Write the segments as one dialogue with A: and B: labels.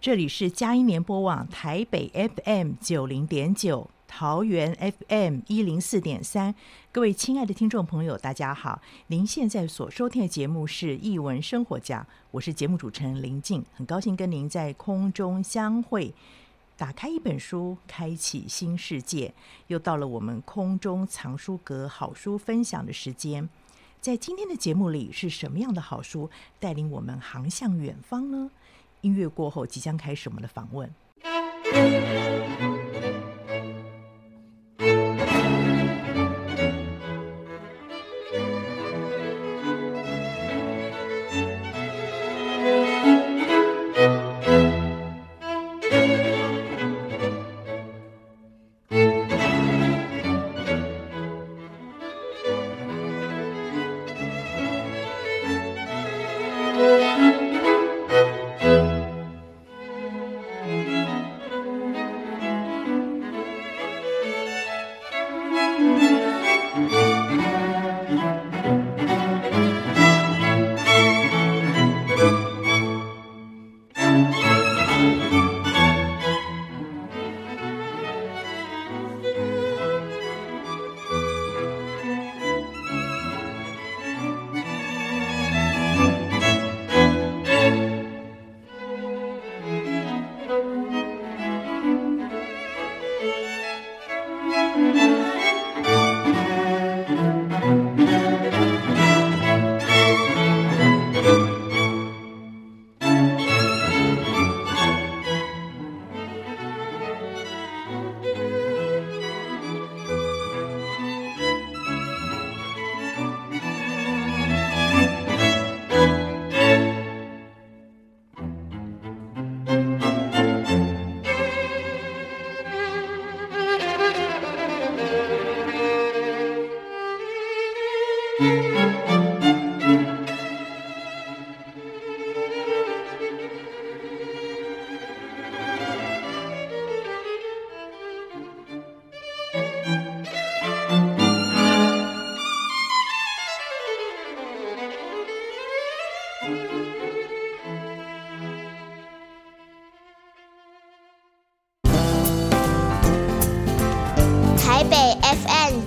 A: 这里是佳音联播网台北 FM 九零点九，桃园 FM 一零四点三。各位亲爱的听众朋友，大家好！您现在所收听的节目是《译文生活家》，我是节目主持人林静，很高兴跟您在空中相会。打开一本书，开启新世界。又到了我们空中藏书阁好书分享的时间。在今天的节目里，是什么样的好书带领我们航向远方呢？音乐过后，即将开始我们的访问。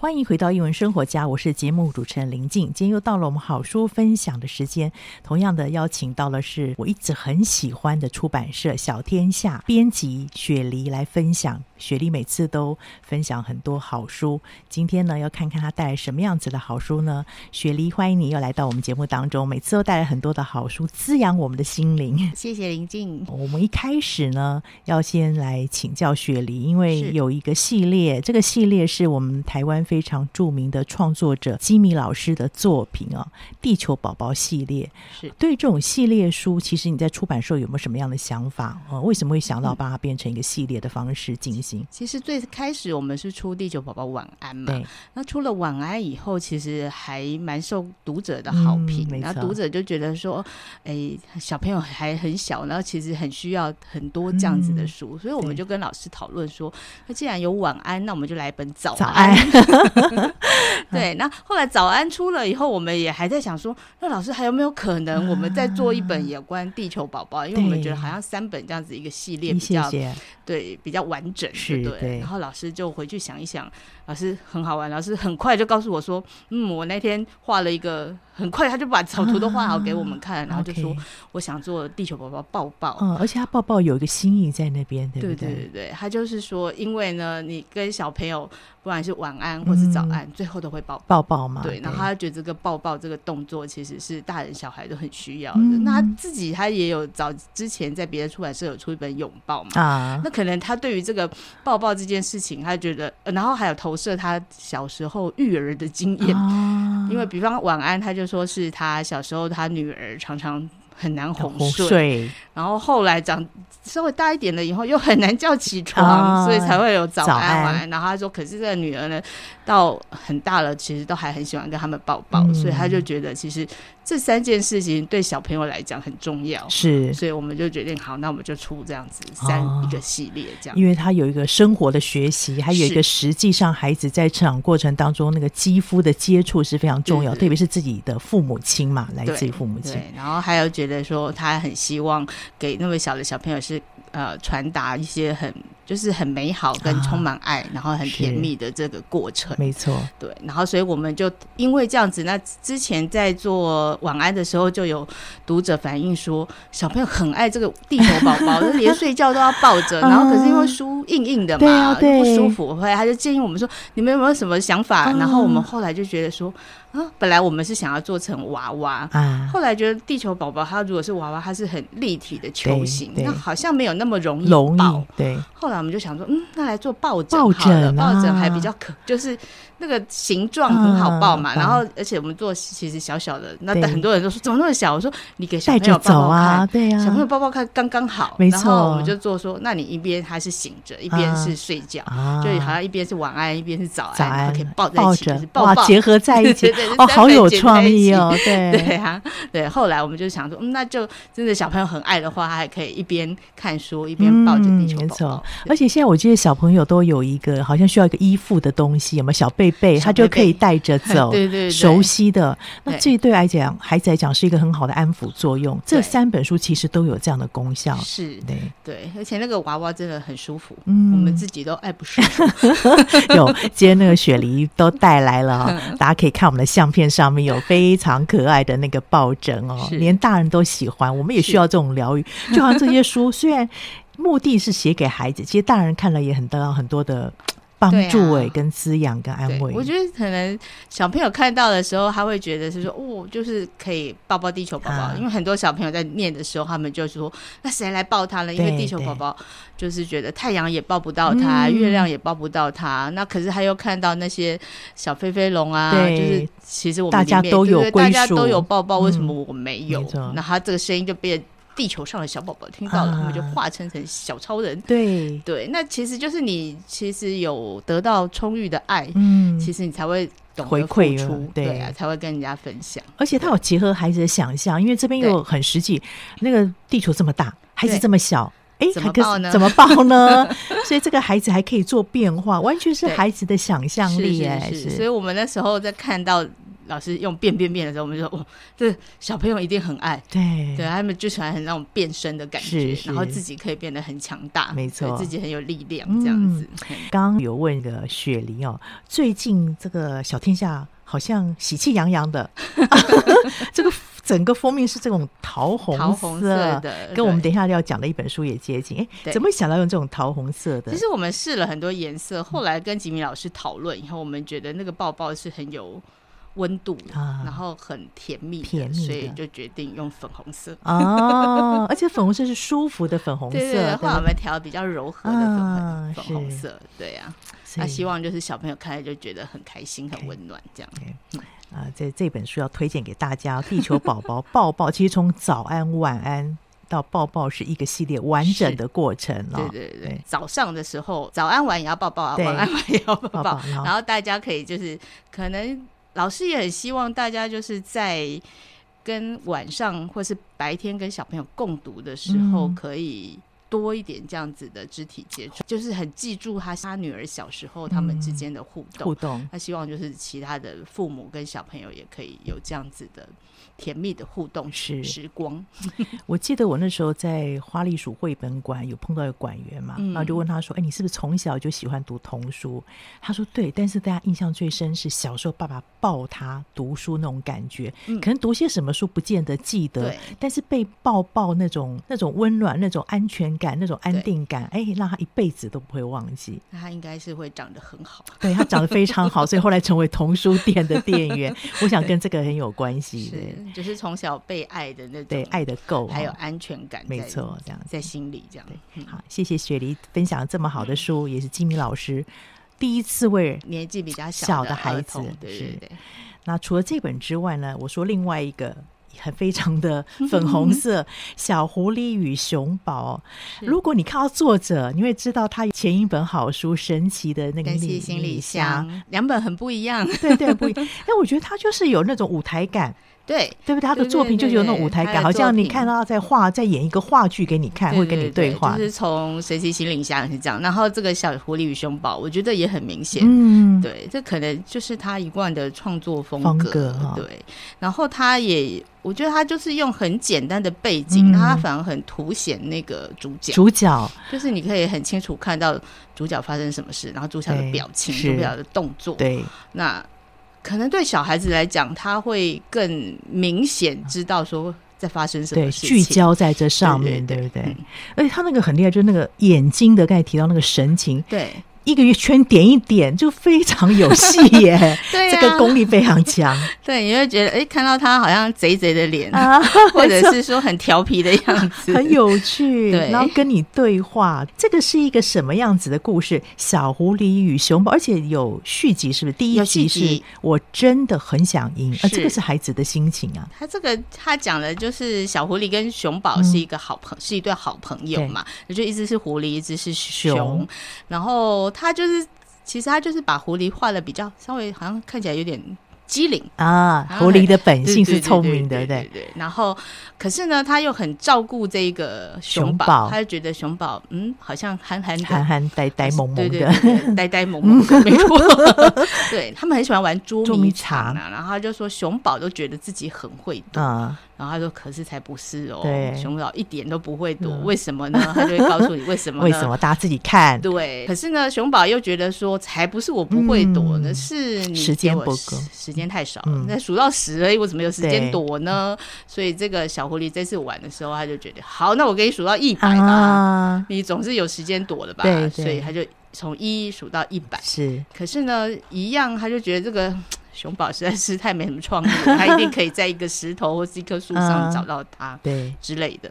A: 欢迎回到英文生活家，我是节目主持人林静。今天又到了我们好书分享的时间，同样的邀请到了是我一直很喜欢的出版社小天下编辑雪梨来分享。雪梨每次都分享很多好书，今天呢，要看看她带来什么样子的好书呢？雪梨，欢迎你又来到我们节目当中，每次都带来很多的好书，滋养我们的心灵。
B: 谢谢林静。
A: 我们一开始呢，要先来请教雪梨，因为有一个系列，这个系列是我们台湾。非常著名的创作者吉米老师的作品啊，《地球宝宝》系列。是。对这种系列书，其实你在出版时候有没有什么样的想法？啊？为什么会想到把它变成一个系列的方式进行？
B: 其实最开始我们是出《地球宝宝晚安》嘛，那出了晚安以后，其实还蛮受读者的好评，嗯、然后读者就觉得说，哎，小朋友还很小，然后其实很需要很多这样子的书，嗯、所以我们就跟老师讨论说，那既然有晚安，那我们就来一本早早安。对，那后来早安出了以后，我们也还在想说，那老师还有没有可能，我们再做一本有关地球宝宝？因为我们觉得好像三本这样子一个系列比较对比较完整，对对。然后老师就回去想一想，老师很好玩，老师很快就告诉我说，嗯，我那天画了一个，很快他就把草图都画好给我们看，然后就说我想做地球宝宝抱抱，
A: 嗯，而且他抱抱有一个心意在那边，对不对？
B: 对对对，他就是说，因为呢，你跟小朋友。不管是晚安或是早安，嗯、最后都会抱
A: 抱抱嘛。
B: 对，然后他觉得这个抱抱这个动作其实是大人小孩都很需要的。嗯、那他自己他也有早之前在别的出版社有出一本拥抱嘛。啊，那可能他对于这个抱抱这件事情，他觉得，然后还有投射他小时候育儿的经验。啊、因为比方晚安，他就说是他小时候他女儿常常很难哄睡，睡然后后来长。稍微大一点了以后，又很难叫起床，啊、所以才会有早安晚安。安然后他说：“可是这个女儿呢，到很大了，其实都还很喜欢跟他们抱抱，嗯、所以他就觉得其实。”这三件事情对小朋友来讲很重要，
A: 是，
B: 所以我们就决定好，那我们就出这样子三一个系列，这样，
A: 因为他有一个生活的学习，还有一个实际上孩子在成长过程当中那个肌肤的接触是非常重要，特别是自己的父母亲嘛，来自于父母亲，
B: 然后还有觉得说他很希望给那么小的小朋友是呃传达一些很。就是很美好跟充满爱，啊、然后很甜蜜的这个过程，
A: 没错。
B: 对，然后所以我们就因为这样子，那之前在做晚安的时候，就有读者反映说，小朋友很爱这个地球宝宝，就连睡觉都要抱着。然后可是因为书硬硬的嘛，不舒服，后来他就建议我们说，你们有没有什么想法？然后我们后来就觉得说。啊，本来我们是想要做成娃娃，啊，后来觉得地球宝宝它如果是娃娃，它是很立体的球形，那好像没有那么容易抱。对，后来我们就想说，嗯，那来做抱枕好了，抱枕，抱枕还比较可，就是。那个形状很好抱嘛，然后而且我们做其实小小的，那很多人都说怎么那么小？我说你给小朋友抱抱看，小朋友抱抱看刚刚好。没错，然后我们就做说，那你一边还是醒着，一边是睡觉，就好像一边是晚安，一边是早安，可以抱在一起，就是抱抱结合在一起。哦，好有创意哦，对 对啊，对。后来我们就想说，嗯，那就真的小朋友很爱的话，他还可以一边看书一边抱着地球宝宝。
A: 而且现在我记得小朋友都有一个好像需要一个依附的东西，有没有小贝？背他就可以带着 走，对对，熟悉的。那这对来讲，孩子来讲是一个很好的安抚作用。这三本书其实都有这样的功效，是对
B: 对，而且那个娃娃真的很舒服，嗯，我们自己都爱不释手。
A: 有，今天那个雪梨都带来了，大家可以看我们的相片上面有非常可爱的那个抱枕哦，连大人都喜欢。我们也需要这种疗愈，就好像这些书虽然目的是写给孩子，其实大人看了也很得到很多的。帮助哎，跟滋养跟安慰。
B: 我觉得可能小朋友看到的时候，他会觉得是说，哦，就是可以抱抱地球宝宝。啊、因为很多小朋友在念的时候，他们就说，那谁来抱他呢？因为地球宝宝就是觉得太阳也抱不到他，对月亮也抱不到他。嗯、那可是他又看到那些小飞飞龙啊，对就是其实我们
A: 大家都有，
B: 大家都有抱抱，为什么我没有？嗯、那他这个声音就变。地球上的小宝宝听到了，他们就化成成小超人。对对，那其实就是你其实有得到充裕的爱，嗯，其实你才会懂得付出，对啊，才会跟人家分享。而且他有结合孩子的想象，因为这边又很实际。那个地球这么大，孩子这么小，哎，怎么抱呢？怎么抱呢？所以这个孩子还可以做变化，完全是孩子的想象力。哎，是。所以我们那时候在看到。老师用变变变的时候，我们就说：“哦，这小朋友一定很爱。”对对，他们就喜欢很那种变身的感觉，然后自己可以变得很强大，没错，自己很有力量这样子。
A: 刚刚有问个雪梨哦，最近这个小天下好像喜气洋洋的，这个整个封面是这种桃红桃红色的，跟我们等一下要讲的一本书也接近。哎，怎么想到用这种桃红色的？
B: 其实我们试了很多颜色，后来跟吉米老师讨论以后，我们觉得那个抱抱是很有。温度，然后很甜蜜，甜蜜，所以就决定用粉红色。
A: 哦，而且粉红色是舒服的粉红色，对，
B: 的话我们调比较柔和的粉粉红色，对呀。那希望就是小朋友看了就觉得很开心、很温暖这样。
A: 啊，这这本书要推荐给大家，《地球宝宝 抱抱》，其实从早安、晚安到抱抱是一个系列完整的过程。
B: 对对对，早上的时候早安晚也要抱抱，晚安晚也要抱抱，然后大家可以就是可能。老师也很希望大家就是在跟晚上或是白天跟小朋友共读的时候，可以多一点这样子的肢体接触，就是很记住他他女儿小时候他们之间的互动。
A: 互动，
B: 他希望就是其他的父母跟小朋友也可以有这样子的甜蜜的互动时时光。
A: 我记得我那时候在花栗鼠绘本馆有碰到一个馆员嘛，然后就问他说：“哎，你是不是从小就喜欢读童书？”他说：“对，但是大家印象最深是小时候爸爸抱他读书那种感觉，可能读些什么书不见得记得，但是被抱抱那种那种温暖、那种安全感、那种安定感，哎，让他一辈子都不会忘记。
B: 那他应该是会长得很好，
A: 对，他长得非常好，所以后来成为童书店的店员。我想跟这个很有关系是，
B: 就是从小被爱的那种，
A: 对，爱的够，
B: 还有安全感，
A: 没错，这样
B: 在心里这样。
A: 好，谢谢雪梨分享这么好的书，也是金明老师第一次为
B: 年纪比较小
A: 的孩子，
B: 对对对。
A: 那除了这本之外呢，我说另外一个。很非常的粉红色，小狐狸与熊宝。如果你看到作者，你会知道他前一本好书《神奇的那个行李箱》，
B: 两本很不一样，
A: 对对不一样。哎，我觉得他就是有那种舞台感。
B: 对，
A: 对不对？他的作品就是有那种舞台感，好像你看到他在画，在演一个话剧给你看，会跟你对话。
B: 就是从《神奇行李箱》是这样，然后这个小狐狸与熊宝，我觉得也很明显。
A: 嗯，
B: 对，这可能就是他一贯的创作风格。对，然后他也，我觉得他就是用很简单的背景，他反而很凸显那个主角。
A: 主角
B: 就是你可以很清楚看到主角发生什么事，然后主角的表情、主角的动作。
A: 对，
B: 那。可能对小孩子来讲，他会更明显知道说在发生什么事情，
A: 聚焦在这上面，对，不对？嗯、而且他那个很厉害，就是那个眼睛的，刚才提到那个神情，
B: 对。
A: 一个月圈点一点就非常有戏耶，
B: 对、啊，
A: 这个功力非常强。
B: 对，你会觉得哎，看到他好像贼贼的脸啊，或者是说很调皮的样子，
A: 很有趣。
B: 对，
A: 然后跟你对话，这个是一个什么样子的故事？小狐狸与熊宝，而且有续集，是不是？第一集是我真的很想赢，啊，这个是孩子的心情啊。
B: 他这个他讲的就是小狐狸跟熊宝是一个好朋，是一对好朋友嘛，就一只是狐狸，一只是熊，然后。他就是，其实他就是把狐狸画的比较稍微，好像看起来有点。机灵
A: 啊，狐狸的本性是聪明的，对对，
B: 对，对。然后，可是呢，他又很照顾这个熊宝，他就觉得熊宝，嗯，好像憨憨
A: 憨憨呆呆萌萌的，
B: 对对对，呆呆萌萌的，没错。对，他们很喜欢玩捉迷藏啊，然后他就说熊宝都觉得自己很会躲，然后他说，可是才不是哦，熊宝一点都不会躲，为什么呢？他就会告诉你为什么，
A: 为什么大家自己看。
B: 对，可是呢，熊宝又觉得说，才不是我不会躲呢，是你
A: 时间不
B: 够，时间。太少了，那数到十而已，我怎么有时间躲呢？所以这个小狐狸这次玩的时候，他就觉得好，那我给你数到一百吧，啊、你总是有时间躲的吧？对对，所以他就从一数到一百。是，可是呢，一样，他就觉得这个熊宝实在是太没什么创意了，他一定可以在一个石头或是一棵树上找到它，对之类的。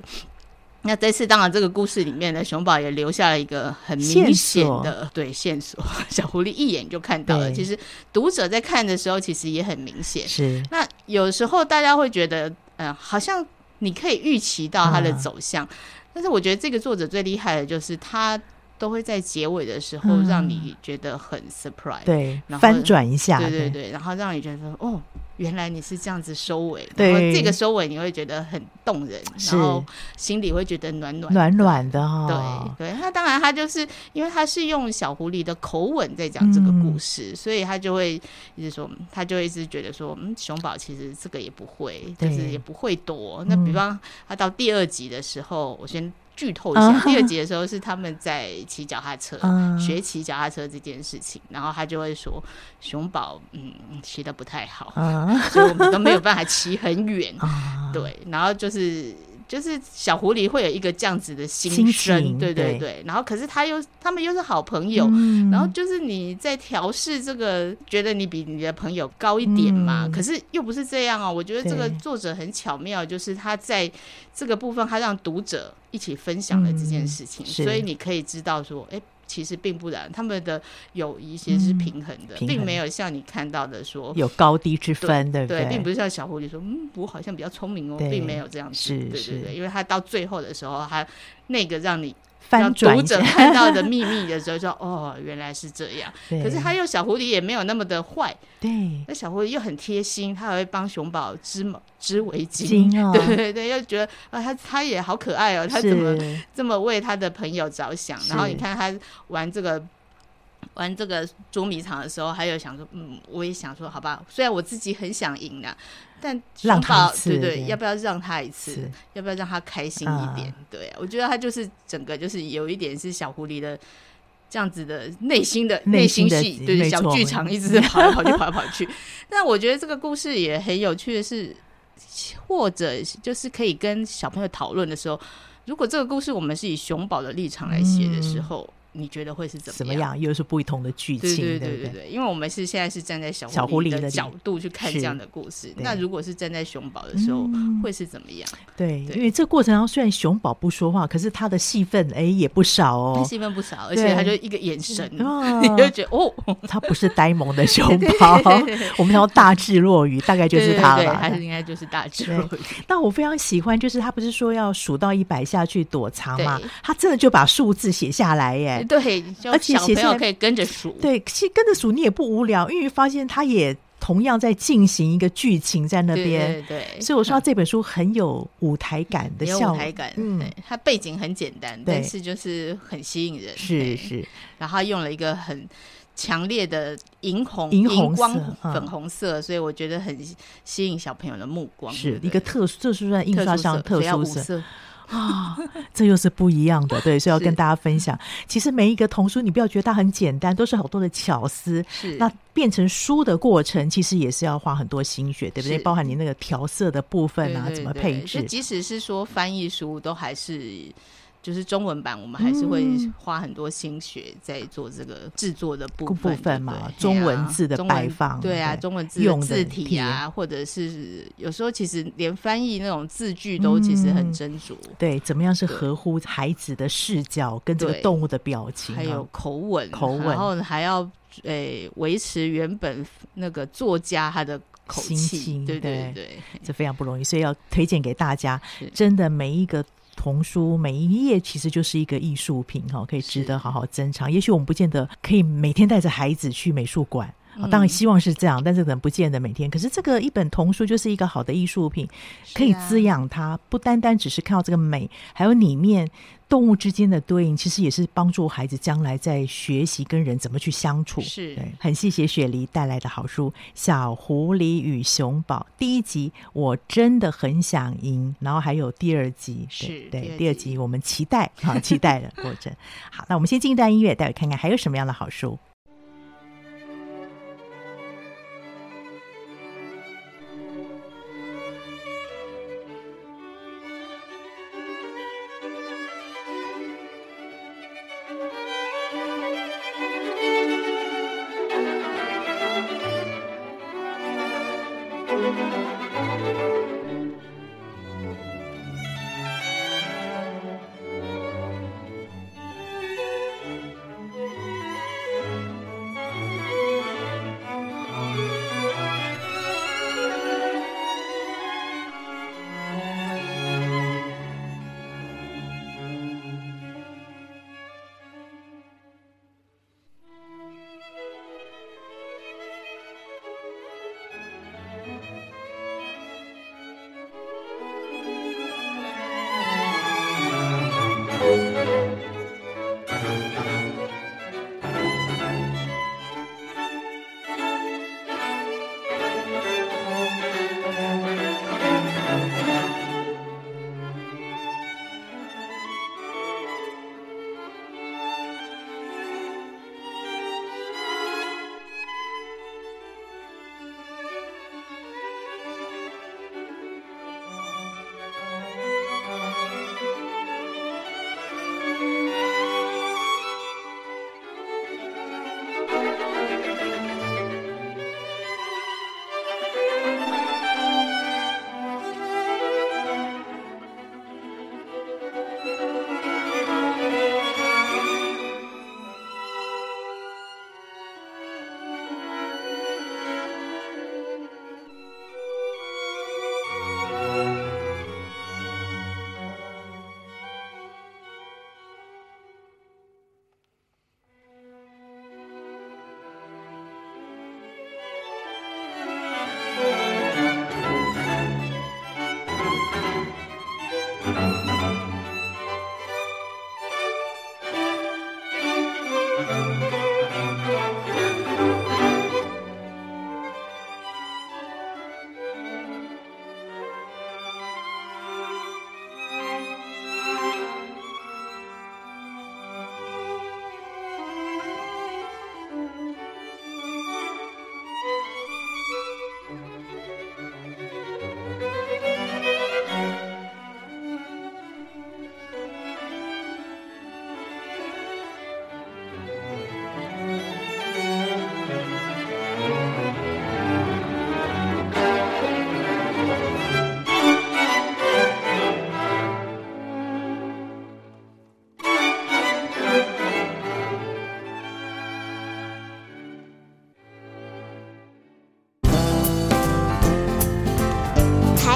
B: 那这次当然，这个故事里面呢，熊宝也留下了一个很明显的线对线索。小狐狸一眼就看到了。其实读者在看的时候，其实也很明显。是。那有时候大家会觉得，嗯、呃，好像你可以预期到它的走向，啊、但是我觉得这个作者最厉害的就是他都会在结尾的时候让你觉得很 surprise，、嗯、对，然后翻转一下，对对对，然后让你觉得说哦。原来你是这样子收尾，然后这个收尾你会觉得很动人，然后心里会觉得暖暖暖暖的哈。对对，那当然他就是因为他是用小狐狸的口吻在讲这个故事，所以他就会一直说，他就一直觉得说，嗯，熊宝其实这个也不会，就是也不会躲。那比方他到第二集的时候，我先。剧透一下，第二集的时候是他们在骑脚踏车，嗯、学骑脚踏车这件事情，然后他就会说熊宝嗯骑的不太好，嗯、所以我们都没有办法骑很远，嗯、对，然后就是。就是小狐狸会有一个这样子的心声，心，对对对。对，然后可是他又他们又是好朋友，嗯、然后就是你在调试这个，觉得你比你的朋友高一点嘛，嗯、可是又不是这样哦。我觉得这个作者很巧妙，就是他在这个部分，他让读者一起分享了这件事情，嗯、所以你可以知道说，哎。其实并不然，他们的友谊其实是平衡的，并没有像你看到的说有高低之分，对不对？对，并不是像小狐狸说，嗯，我好像比较聪明哦，并没有这样子，是对对对，因为他到最后的时候，他那个让你
A: 翻转
B: 读者 看到的秘密的时候说，说哦，原来是这样。可是他又小狐狸也没有那么的坏，
A: 对。
B: 那小狐狸又很贴心，他还会帮熊宝织毛织围巾，
A: 巾 哦、
B: 对对对，又觉得啊，他他也好可爱哦，他怎么这么为他的朋友着想？然后你看他玩这个。玩这个捉迷藏的时候，还有想说，嗯，我也想说，好吧，虽然我自己很想赢的，但
A: 让他
B: 对
A: 对，
B: 要不要让他一次？要不要让他开心一点？嗯、对，我觉得他就是整个就是有一点是小狐狸的这样子的内心的内心戏，对，小剧场一直在跑来跑去，跑来跑去。但 我觉得这个故事也很有趣的是，或者就是可以跟小朋友讨论的时候，如果这个故事我们是以熊宝的立场来写的时候。嗯你觉得会是怎么样？
A: 样又是不同的剧情，对
B: 对对对对，对。因为我们是现在是站在小狐狸的角度去看这样的故事，那如果是站在熊宝的时候，嗯，会是怎么样？
A: 对，对。因为这个过程当中虽然熊宝不说话，可是他的戏份哎也不少哦，
B: 戏份不少，而且他就一个眼神，你就觉得哦，
A: 他不是呆萌的熊宝，我们说大智若愚，大概就是他了，
B: 还是应该就是大智若愚。
A: 那我非常喜欢，就是他不是说要数到一百下去躲藏吗？他真的就把数字写下来耶。
B: 对，而且小朋友可以跟着数。
A: 对，其实跟着数你也不无聊，因为发现他也同样在进行一个剧情在那边。对，对，对，所以我说他这本书很有舞台感的效果，
B: 舞台感。嗯，它背景很简单，但是就是很吸引人。
A: 是是，
B: 然后他用了一个很强烈的银红、
A: 银红
B: 光、粉红色，所以我觉得很吸引小朋友的目光。
A: 是一个特殊，特殊在印刷上特殊色。啊、哦，这又是不一样的，对，所以要跟大家分享。其实每一个童书，你不要觉得它很简单，都是好多的巧思。
B: 是，
A: 那变成书的过程，其实也是要花很多心血，对不对？包含你那个调色的部分啊，对对对，怎么配置？
B: 即使是说翻译书，都还是。就是中文版，我们还是会花很多心血在做这个制作的部分，
A: 部分嘛，中文字的摆放，
B: 对啊，中文字用字体啊，或者是有时候其实连翻译那种字句都其实很斟酌，
A: 对，怎么样是合乎孩子的视角跟这个动物的表情，
B: 还有口吻，
A: 口吻，
B: 然后还要诶维持原本那个作家他的口气，对对对，
A: 这非常不容易，所以要推荐给大家，真的每一个。童书每一页其实就是一个艺术品哈，可以值得好好珍藏。也许我们不见得可以每天带着孩子去美术馆，嗯，当然希望是这样，但是可能不见得每天。可是这个一本童书就是一个好的艺术品，可以滋养它，不单单只是看到这个美，还有里面。动物之间的对应，其实也是帮助孩子将来在学习跟人怎么去相处。
B: 是，
A: 对，很谢谢雪梨带来的好书《小狐狸与熊宝》第一集，我真的很想赢。然后还有第二集，
B: 是
A: 对，对第二集我们期待，好期待的过程。好，那我们先进一段音乐，待会看看还有什么样的好书。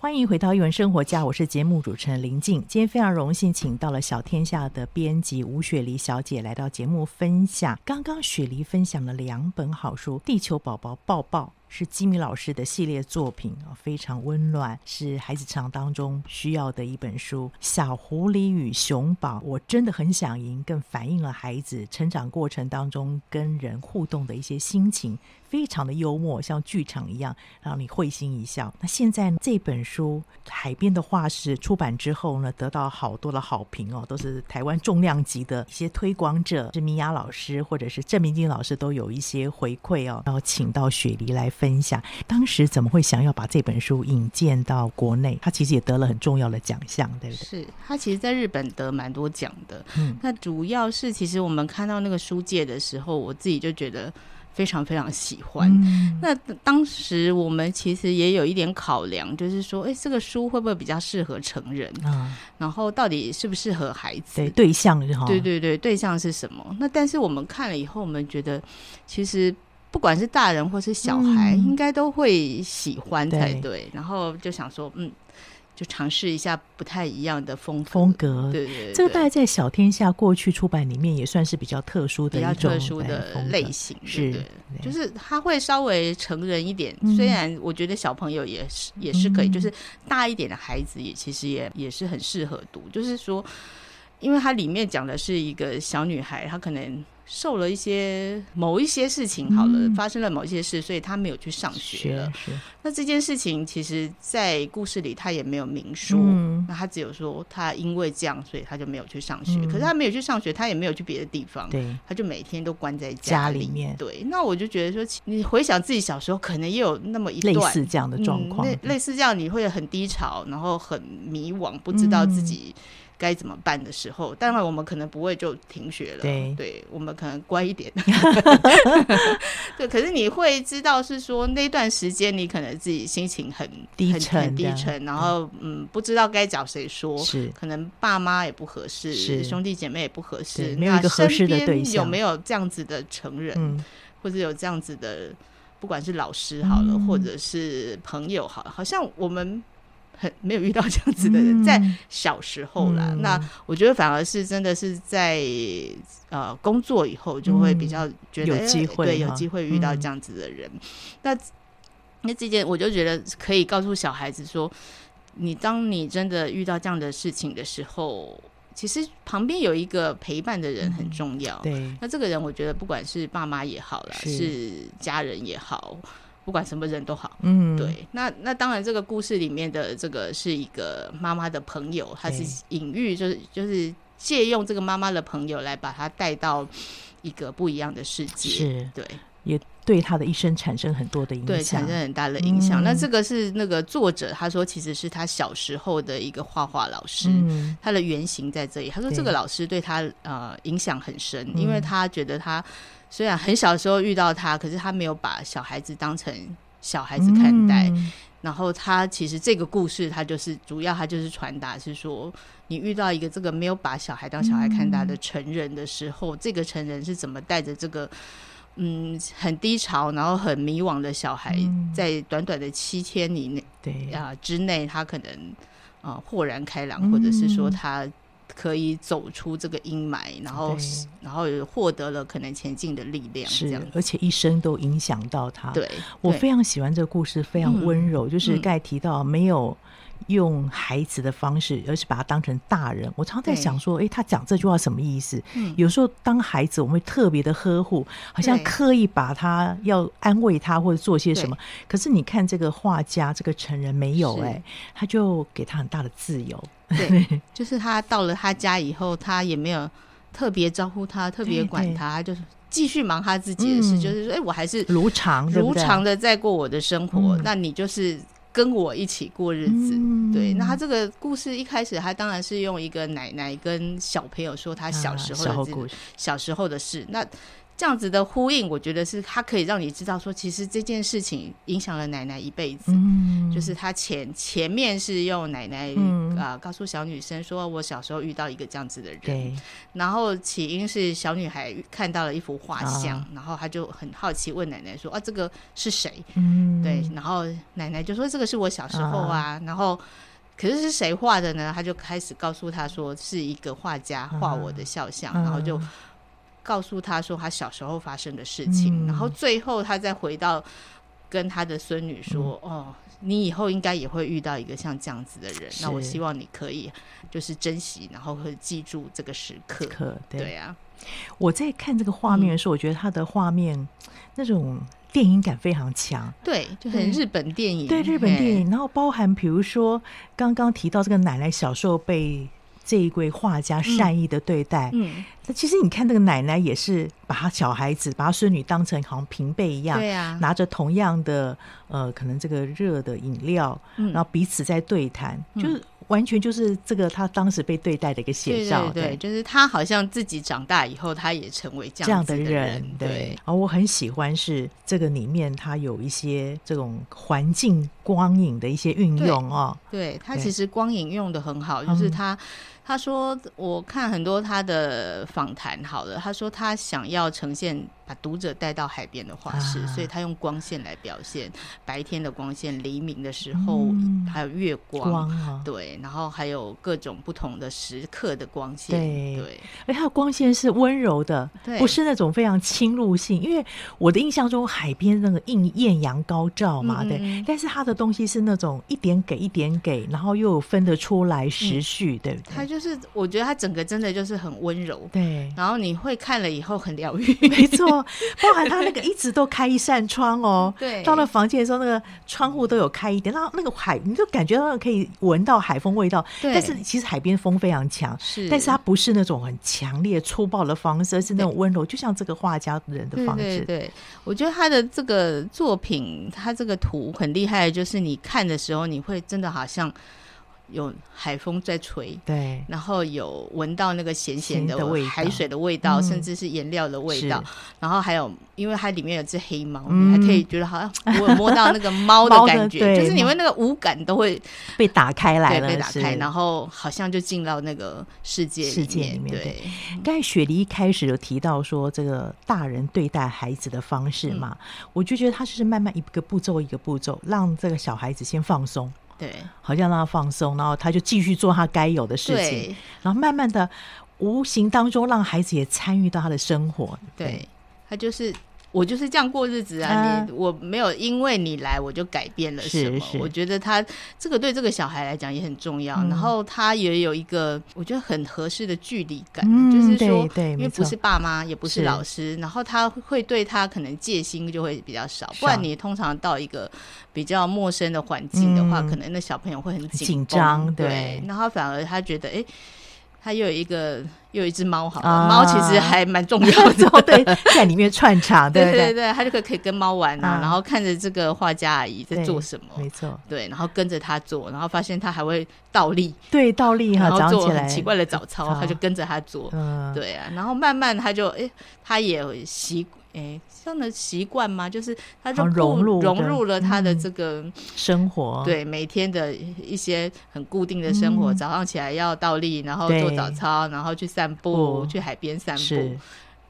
A: 欢迎回到一文生活家，我是节目主持人林静。今天非常荣幸，请到了小天下的编辑吴雪梨小姐来到节目分享。刚刚雪梨分享了两本好书，《地球宝宝抱抱》。是吉米老师的系列作品啊，非常温暖，是孩子成长当中需要的一本书。《小狐狸与熊宝》，我真的很想赢，更反映了孩子成长过程当中跟人互动的一些心情，非常的幽默，像剧场一样，让你会心一笑。那现在这本书《海边的画室》出版之后呢，得到好多的好评哦，都是台湾重量级的一些推广者，是米娅老师或者是郑明金老师都有一些回馈哦，然后请到雪梨来。分享当时怎么会想要把这本书引荐到国内？他其实也得了很重要的奖项，对不对？
B: 是他其实在日本得蛮多奖的。嗯，那主要是其实我们看到那个书界的时候，我自己就觉得非常非常喜欢。嗯、那当时我们其实也有一点考量，就是说，哎，这个书会不会比较适合成人？嗯，然后到底适不适合孩子？
A: 对，对象是哈？
B: 对对对，对象是什么？那但是我们看了以后，我们觉得其实。不管是大人或是小孩，嗯、应该都会喜欢才对。对，然后就想说，嗯，就尝试一下不太一样的风格风格。对，对对，这
A: 个大概在小天下过去出版里面也算是比较特殊的一种
B: 比较特殊的类型，是对，对，就是它会稍微成人一点。
A: 嗯、
B: 虽然我觉得小朋友也是也是可以，嗯、就是大一点的孩子也其实也也是很适合读。就是说，因为它里面讲的是一个小女孩，她可能。受了一些某一些事情，好了，嗯、发生了某一些事，所以他没有去上学了。那这件事情，其实，在故事里他也没有明说。嗯、那他只有说，他因为这样，所以他就没有去上学。嗯、可是他没有去上学，他也没有去别的地方。对，他就每天都关在家里，面。对，那我就觉得说，你回想自己小时候，可能也有那么一段
A: 类似这样的
B: 状况，类似这样，你会很低潮，然后很迷惘，不知道自己。嗯该怎么办的时候，当然我们可能不会就停学了，对，对我们可能乖一点。对，可是你会知道是说那段时间你可能自己心情很
A: 低沉，
B: 很低沉，然后嗯，不知道该找谁说，
A: 是。
B: 可能爸妈也不合适，是。兄弟姐妹也不合适，
A: 没有一个合适的对象，
B: 有没有这样子的成人，嗯、或者有这样子的，不管是老师好了，嗯、或者是朋友好了，好像我们。很 没有遇到这样子的人，在小时候啦。嗯、那我觉得反而是真的是在呃工作以后，就会比较觉得、
A: 嗯、有机会，
B: 对，有机会遇到这样子的人。嗯、那那这件我就觉得可以告诉小孩子说，你当你真的遇到这样的事情的时候，其实旁边有一个陪伴的人很重要。
A: 嗯、对，
B: 那这个人我觉得不管是爸妈也好啦，是，是家人也好。不管什么人都好，嗯，对。那那当然，这个故事里面的这个是一个妈妈的朋友，他是隐喻，就是就是借用这个妈妈的朋友来把他带到一个不一样的世界，
A: 是。
B: 对，
A: 也对他的一生产生很多的影响，
B: 对，产生很大的影响。嗯、那这个是那个作者他说，其实是他小时候的一个画画老师，嗯、他的原型在这里。他说这个老师对他呃影响很深，嗯、因为他觉得他。虽然很小的时候遇到他，可是他没有把小孩子当成小孩子看待。嗯、然后他其实这个故事，他就是主要，他就是传达是说，你遇到一个这个没有把小孩当小孩看待的成人的时候，嗯、这个成人是怎么带着这个嗯很低潮，然后很迷惘的小孩，在短短的七天以内，对啊之内，他可能啊、呃、豁然开朗，或者是说他。可以走出这个阴霾，然后然后获得了可能前进的力量，是这样，
A: 而且一生都影响到他。
B: 对，
A: 我非常喜欢这个故事，非常温柔。嗯、就是刚才提到没有用孩子的方式，而是把他当成大人。我常常在想说，哎对，他讲这句话什么意思？嗯、有时候当孩子，我们会特别的呵护，好像刻意把他要安慰他或者做些什么。可是你看这个画家，这个成人没有哎，是他就给他很大的自由。
B: 对，就是他到了他家以后，他也没有特别招呼他，特别管他，他就是继续忙他自己的事。就是说，哎，我还是
A: 如常
B: 如常的在过我的生活。那你就是跟我一起过日子。
A: 嗯、
B: 对，那他这个故事一开始，他当然是用一个奶奶跟小朋友说他小时候的、这个
A: 啊、
B: 小时候的事。那这样子的呼应，我觉得是它可以让你知道说，其实这件事情影响了奶奶一辈子。
A: 嗯，
B: 就是他前前面是用奶奶啊、
A: 嗯
B: 呃、告诉小女生说，我小时候遇到一个这样子的人。然后起因是小女孩看到了一幅画像，
A: 啊、
B: 然后她就很好奇问奶奶说：“啊，这个是谁？”
A: 嗯，
B: 对。然后奶奶就说：“这个是我小时候啊。啊”然后可是是谁画的呢？他就开始告诉她说：“是一个画家画我的肖像。啊”然后就。告诉他说他小时候发生的事情，嗯、然后最后他再回到跟他的孙女说：“嗯、哦，你以后应该也会遇到一个像这样子的人，那我希望你可以就是珍惜，然后会记住这个时刻。对”对啊，
A: 我在看这个画面的时候，嗯、我觉得他的画面那种电影感非常强，
B: 对，就很日本电影，
A: 对，对日本电影，然后包含比如说刚刚提到这个奶奶小时候被。这一位画家善意的对待，嗯，那其实你看，那个奶奶也是把她小孩子，把她孙女当成好像平辈一样，对啊，拿着同样的呃，可能这个热的饮料，嗯，然后彼此在对谈，嗯，就是完全就是这个他当时被对待的一个写照，
B: 对，对，对，对，就是他好像自己长大以后，他也成为这样的人，人对。
A: 对，而我很喜欢是这个里面他有一些这种环境光影的一些运用哦，
B: 对，他其实光影用的很好，就是他。嗯他说：“我看很多他的访谈，好了，他说他想要呈现。”把读者带到海边的画室，啊，所以他用光线来表现白天的光线，黎明的时候，嗯，还有月光，对，然后还有各种不同的时刻的光线，对，对，
A: 而他的光线是温柔的，不是那种非常侵入性。因为我的印象中，海边那个艳艳阳高照嘛，嗯，对，但是他的东西是那种一点给一点给，然后又有分得出来时序，嗯，对不对？他
B: 就是，我觉得他整个真的就是很温柔，
A: 对，
B: 然后你会看了以后很疗愈，
A: 没错。包含他那个一直都开一扇窗哦，对，到了房间的时候，那个窗户都有开一点，然后那个海，你就感觉到可以闻到海风味道。对，但是其实海边风非常强，是，但是它不是那种很强烈粗暴的方式，是那种温柔，就像这个画家人的方式。
B: 对，对，对，我觉得他的这个作品，他这个图很厉害，就是你看的时候，你会真的好像。有海风在吹，对，然后有闻到那个咸咸的海水的味道，甚至是颜料的味道，然后还有，因为它里面有只黑猫，你还可以觉得好像我有摸到那个猫的感觉，就是你们那个五感都会
A: 被打开来了，
B: 被打开，然后好像就进到那个世界
A: 世界里面。对，刚才雪梨一开始有提到说这个大人对待孩子的方式嘛，我就觉得他就是慢慢一个步骤一个步骤，让这个小孩子先放松。
B: 对，
A: 好像让他放松，然后他就继续做他该有的事情，然后慢慢的，无形当中让孩子也参与到他的生活。对，
B: 对他就是。我就是这样过日子啊！啊你我没有因为你来我就改变了什么。我觉得他这个对这个小孩来讲也很重要。嗯、然后他也有一个我觉得很合适的距离感，嗯、就是说，因为不是爸妈，也不是老师，然后他会对他可能戒心就会比较少。不然你通常到一个比较陌生的环境的话，嗯、可能那小朋友会很紧张，对，对。然后反而他觉得，哎。他又有一个，又有一只猫，好了，猫、啊、其实还蛮重要的，
A: 对，在里面串场，对
B: 对对，他就可以可以跟猫玩啊，啊。然后看着这个画家阿姨在做什么，
A: 没错，
B: 对，然后跟着他做，然后发现他还会倒立，
A: 对，倒立哈，
B: 然后做很奇怪的早操，他就跟着他做，嗯，对啊，然后慢慢他就，哎，他也习。哎，这样的习惯吗？就是他就融入融入了他的这个、嗯、生活，对每天的一些很固定的生活。嗯、早上起来要倒立，然后做早操，然后去散步，去海边散步。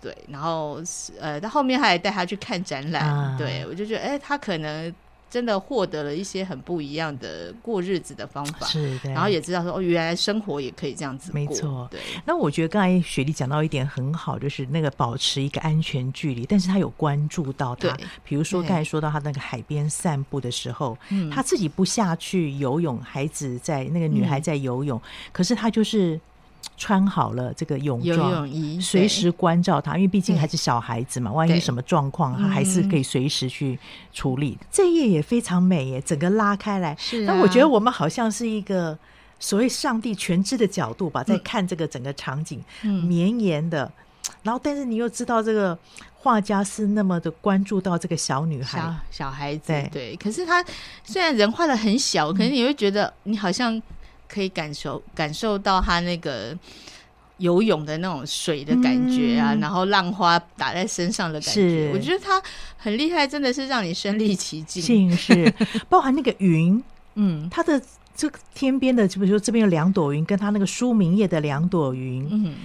B: 对，然后呃，他后面还带他去看展览。啊、对我就觉得，哎，他可能。真的获得了一些很不一样的过日子的方法，是的，然后也知道说哦，原来生活也可以这样子过。没错，对。那
A: 我觉得刚才雪莉讲到一点很好，就是那个保持一个安全距离，但是他有关注到他，比如说刚才说到他那个海边散步的时候，他自己不下去游泳，孩子在那个女孩在游泳，嗯、可是他就是。穿好了这个泳装，泳衣，随时关照他，因为毕竟还是小孩子嘛，万一什么状况，他还是可以随时去处理。这一页也非常美耶，整个拉开来。是、啊，那我觉得我们好像是一个所谓上帝全知的角度吧，在看这个整个场景，绵延的。然后但是你又知道这个画家是那么的关注到这个小女孩、
B: 小小孩子，
A: 对。
B: 对。可是他虽然人画的很小，可是你会觉得你好像可以感受感受到他那个。游泳的那种水的感觉啊，嗯、然后浪花打在身上的感觉，我觉得他很厉害，真的是让你身临其境。
A: 是，包含那个云，嗯，它的这个天边的，就比如说这边有两朵云，跟他那个书名页的两朵云，嗯。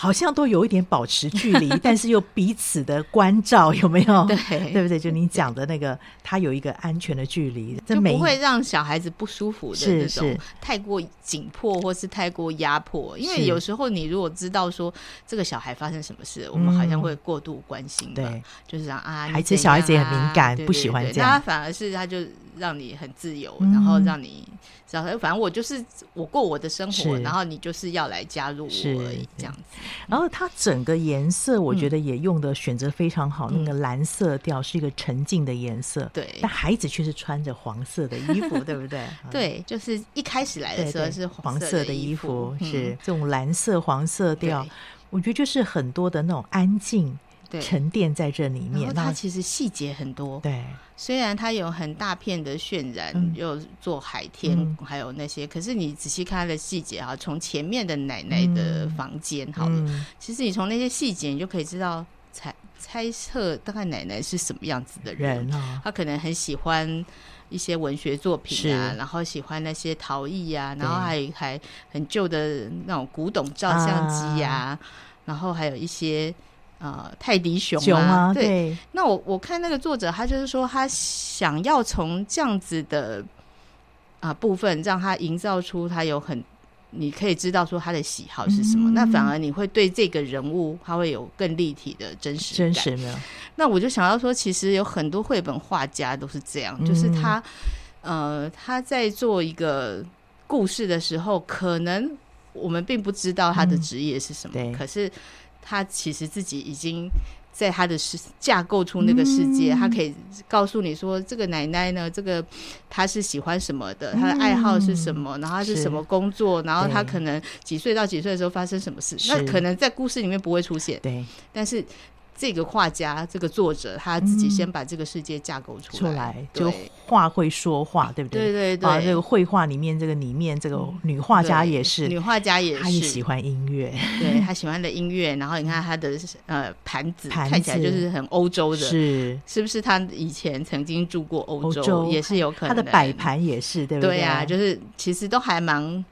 A: 好像都有一点保持距离，但是又彼此的关照，有没有？
B: 对，
A: 对不对？就你讲的那个，他有一个安全的距离，
B: 就不会让小孩子不舒服的那种，太过紧迫或是太过压迫。因为有时候你如果知道说这个小孩发生什么事，我们好像会过度关心，对，就是这样啊。孩子小孩子也很敏感，不喜欢这样。他反而是他就让你很自由，然后让你反正我就是我过我的生活，然后你就是要来加入我而已，这样子。
A: 然后它整个颜色，我觉得也用的选择非常好。嗯、那个蓝色调是一个沉静的颜色，对。但孩子却是穿着黄色的衣服，对不对？
B: 对，就是一开始来的时候是黄色的衣服，
A: 是这种蓝色黄色调。我觉得就是很多的那种安静。对。沉淀在这里面，
B: 它其实细节很多。
A: 对，
B: 虽然它有很大片的渲染，嗯、又做海天，嗯、还有那些，可是你仔细看它的细节啊，从前面的奶奶的房间，好了，嗯、其实你从那些细节，你就可以知道猜猜测大概奶奶是什么样子的人。人哦、他可能很喜欢一些文学作品啊，然后喜欢那些陶艺啊，然后还对还很旧的那种古董照相机啊，啊。然后还有一些。呃，泰迪熊啊，熊啊对。对，那我我看那个作者，他就是说，他想要从这样子的啊、呃、部分，让他营造出他有很，你可以知道说他的喜好是什么。嗯、那反而你会对这个人物，他会有更立体的真实感。真实没有。那我就想要说，其实有很多绘本画家都是这样，嗯、就是他呃他在做一个故事的时候，可能我们并不知道他的职业是什么，嗯、可是。他其实自己已经在他的世架构出那个世界，嗯、他可以告诉你说，这个奶奶呢，这个他是喜欢什么的，他的爱好是什么，嗯、然后他是什么工作，然后他可能几岁到几岁的时候发生什么事，那可能在故事里面不会出现，对，但是。这个画家，这个作者，他自己先把这个世界架构出来，就画会说话，对不对？对对对。啊，这个绘画里面，这个里面这个女画家也是，女画家也是，她也喜欢音乐，对，她喜欢的音乐。然后你看她的呃盘子，看起来就是很欧洲的，是是不是？她以前曾经住过欧洲，也是有可能。她的摆盘也是，对不对？对呀，就是其实都还蛮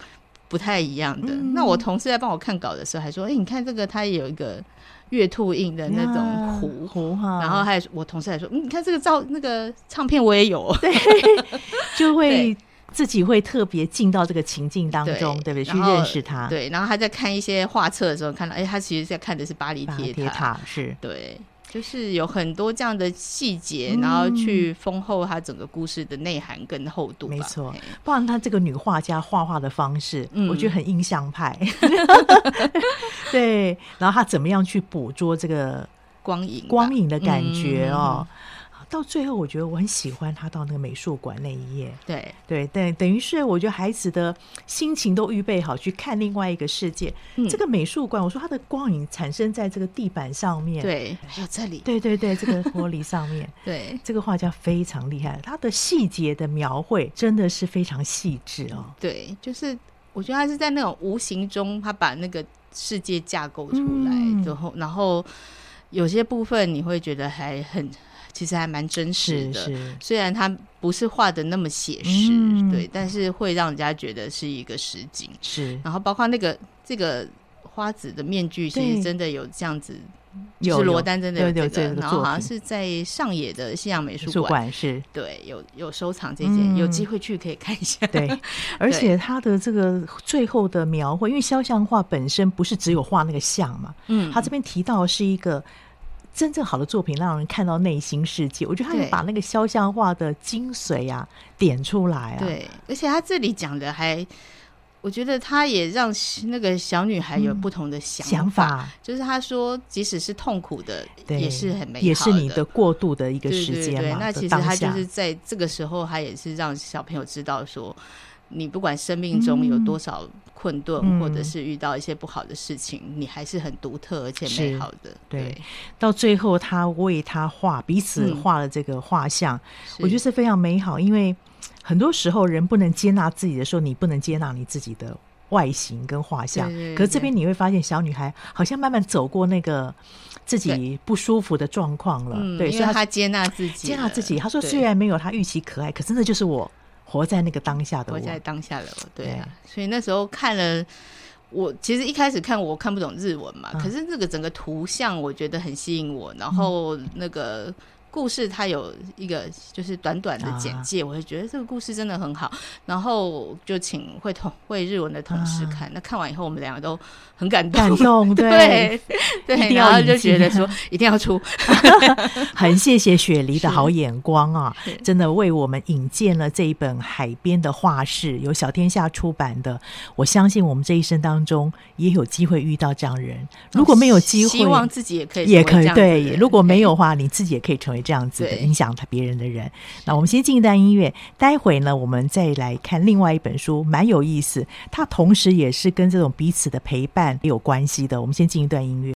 B: 不太一样的。那我同事在帮我看稿的时候还说：“哎，你看这个，它有一个。”月兔印的那种壶壶哈，然后还有我同事还说，嗯，你看这个照那个唱片我也有，对，
A: 就会自己会特别进到这个情境当中，对不对？去认识他，
B: 对。然后他在看一些画册的时候，看到，哎，他其实在看的是巴黎铁塔，是对。就是有很多这样的细节，然后去丰厚它整个故事的内涵跟厚度。没错，
A: 不然她这个女画家画画的方式，我觉得很印象派。对，然后她怎么样去捕捉这个
B: 光影、
A: 光影的感觉哦。到最后，我觉得我很喜欢他到那个美术馆那一页。对对，等等于是我觉得孩子的心情都预备好去看另外一个世界。嗯、这个美术馆，我说它的光影产生在这个地板上面，
B: 对，还有这里，
A: 对对对，这个玻璃上面，对，这个画家非常厉害，他的细节的描绘真的是非常细致哦。
B: 对，就是我觉得他是在那种无形中，他把那个世界架构出来之后，嗯、然后有些部分你会觉得还很。其实还蛮真实的，虽然它不是画的那么写实，嗯、对，但是会让人家觉得是一个实景。是，然后包括那个这个花子的面具，其实真的有这样子，是罗丹真的有这个，有有然后好像是在上野的西洋美术馆，是。对，有有收藏这件，嗯、有机会去可以看一下。
A: 对，而且他的这个最后的描绘，因为肖像画本身不是只有画那个像嘛，嗯，他这边提到的是一个。真正好的作品让人看到内心世界，我觉得他有把那个肖像画的精髓啊点出来啊。
B: 对，而且他这里讲的还，我觉得他也让那个小女孩有不同的想法，嗯、想法就是他说，即使是痛苦的，也是很美好的，
A: 也是你的过渡的一个时间嘛。
B: 对对对，那其实他就是在这个时候，他也是让小朋友知道说。你不管生命中有多少困顿，
A: 嗯、
B: 或者是遇到一些不好的事情，嗯、你还是很独特而且美好的。对，
A: 对，到最后他为他画彼此画了这个画像，嗯、我觉得是非常美好。因为很多时候人不能接纳自己的时候，你不能接纳你自己的外形跟画像。对对对，可是这边你会发现，小女孩好像慢慢走过那个自己不舒服的状况了。对，所以
B: 她接纳自己，
A: 接纳自己。她说：“虽然没有她预期可爱，可真的就是我。”活在那个当下的我，
B: 活在当下的我，对啊，对，所以那时候看了，我其实一开始看我看不懂日文嘛，嗯、可是这个整个图像我觉得很吸引我，然后那个。故事它有一个就是短短的简介，啊、我会觉得这个故事真的很好，然后就请会同会日文的同事看，啊、那看完以后我们两个都很感动，
A: 感动对。
B: 对，对然后就觉得说一定要出，
A: 很谢谢雪梨的好眼光啊，真的为我们引荐了这一本海边的画室，由小天下出版的，我相信我们这一生当中也有机会遇到这样的人，如果没有机会，
B: 希望自己也可以
A: 也可以对，如果没有的话，你自己也可以成为。这样子的影响他别人的人，那我们先进一段音乐，待会呢，我们再来看另外一本书，蛮有意思，它同时也是跟这种彼此的陪伴有关系的。我们先进一段音乐。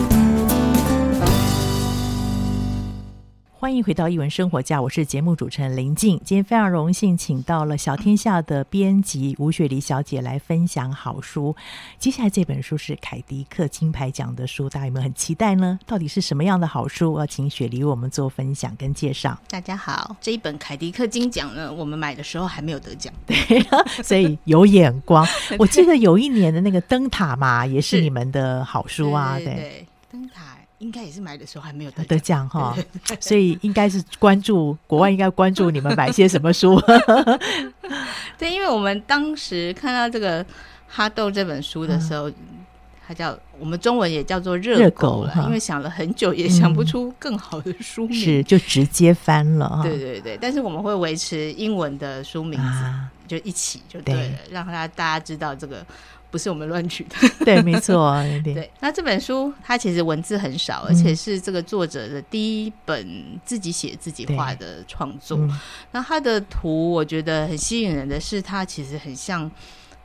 A: 欢迎回到一文生活家，我是节目主持人林静。今天非常荣幸，请到了小天下的编辑吴雪梨小姐来分享好书。接下来这本书是凯迪克金牌奖的书，大家有没有很期待呢？到底是什么样的好书？我要请雪梨为我们做分享跟介绍。
B: 大家好，这一本凯迪克金奖呢，我们买的时候还没有得奖，
A: 对，所以有眼光。我记得有一年的那个灯塔嘛，也是你们的好书啊，
B: 对，灯塔。应该也是买的时候还没有得
A: 得奖哈，所以应该是关注国外，应该关注你们买些什么书。
B: 对，因为我们当时看到这个哈豆这本书的时候，嗯、它叫我们中文也叫做热狗了，因为想了很久也想不出更好的书名，嗯、是
A: 就直接翻了。
B: 对对对，但是我们会维持英文的书名字，啊、就一起就对了，对。让他大家知道这个。不是我们乱取的，
A: 对，没错，对，
B: 对。那这本书它其实文字很少，而且是这个作者的第一本自己写自己画的创作。那它的图我觉得很吸引人的是，它其实很像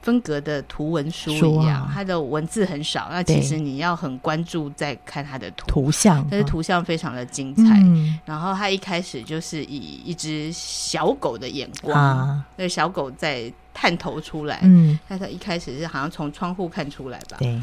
B: 分隔的图文书一样，它的文字很少。那其实你要很关注在看它的图。
A: 图像，
B: 但是图像非常的精彩。然后它一开始就是以一只小狗的眼光，那小狗在。探头出来，嗯，但它一开始是好像从窗户看出来吧，
A: 对，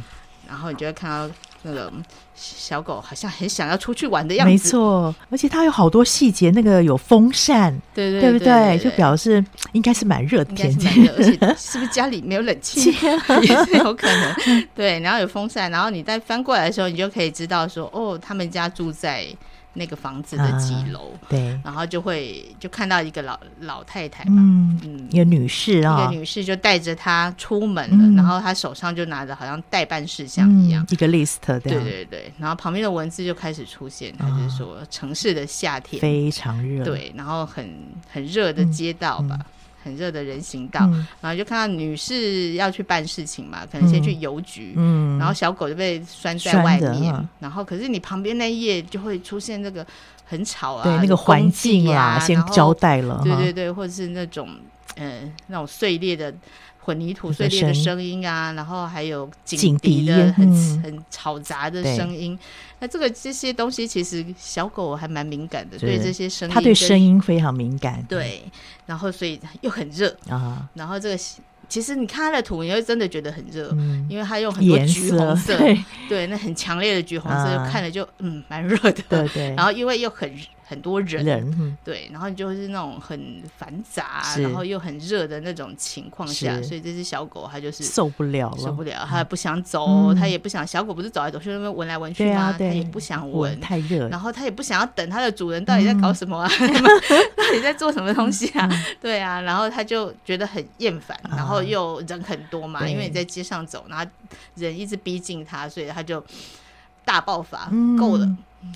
B: 然后你就会看到那个小狗好像很想要出去玩的样子，
A: 没错，而且它有好多细节，那个有风扇，
B: 对对，
A: 对不对？就表示应该是蛮热的天气，
B: 而且是不是家里没有冷气也是 有可能，对，然后有风扇，然后你再翻过来的时候，你就可以知道说，哦，他们家住在。那个房子的几楼？啊、对，然后就会就看到一个老老太太嘛，
A: 嗯，嗯。一个女士啊、哦，
B: 一个女士就带着她出门了，嗯、然后她手上就拿着好像代办事项一样，
A: 嗯、一个 list 对
B: 对对，然后旁边的文字就开始出现，她就是说城市的夏天。
A: 非常热，
B: 对，然后很很热的街道吧。很热的人行道，嗯、然后就看到女士要去办事情嘛，可能先去邮局，嗯，然后小狗就被拴在外面，啊、然后可是你旁边那一页就会出现那个很吵啊，
A: 对，那个环境啊，先交代了，
B: 对对对，或者是那种嗯、呃、那种碎裂的。混凝土碎裂的声音啊，然后还有警笛的很很嘈杂的声音。那这个这些东西，其实小狗还蛮敏感的，对这些声音，
A: 它对声音非常敏感。
B: 对，然后所以又很热啊。然后这个其实你看它的图，你会真的觉得很热，因为它用很多橘红色，对，那很强烈的橘红色，就看了就嗯蛮热的。对对。然后因为又很。很多人，人嗯、对，然后就是那种很繁杂，然后又很热的那种情况下，所以这只小狗它就是
A: 受不了了，
B: 受不了，它不想走，它、嗯、也不想。小狗不是走来走去，那边闻来闻去吗？它、啊、也不想闻，
A: 太热。
B: 然后它也不想要等它的主人到底在搞什么啊？嗯、到底在做什么东西啊？嗯、对啊，然后它就觉得很厌烦，然后又人很多嘛，嗯、因为你在街上走，然后人一直逼近它，所以它就大爆发，嗯、够了。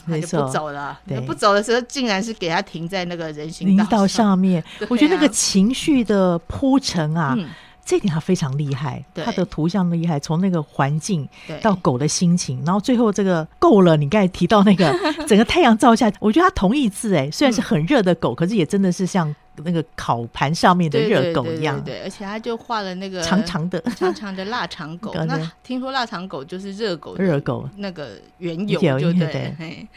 B: 他就不走了，对，不走的时候，竟然是给他停在那个人行道上，
A: 面。啊、我觉得那个情绪的铺陈啊，嗯、这点他非常厉害。对他的图像厉害，从那个环境到狗的心情，然后最后这个够了。你刚才提到那个 整个太阳照下，我觉得他同义字哎，虽然是很热的狗，嗯、可是也真的是像。那个烤盘上面的热狗一样，
B: 对，对，对，对，而且他就画了那个
A: 长长的、
B: 长长的腊肠狗。那听说腊肠狗就是热狗，
A: 热狗
B: 那个缘由，就对。对，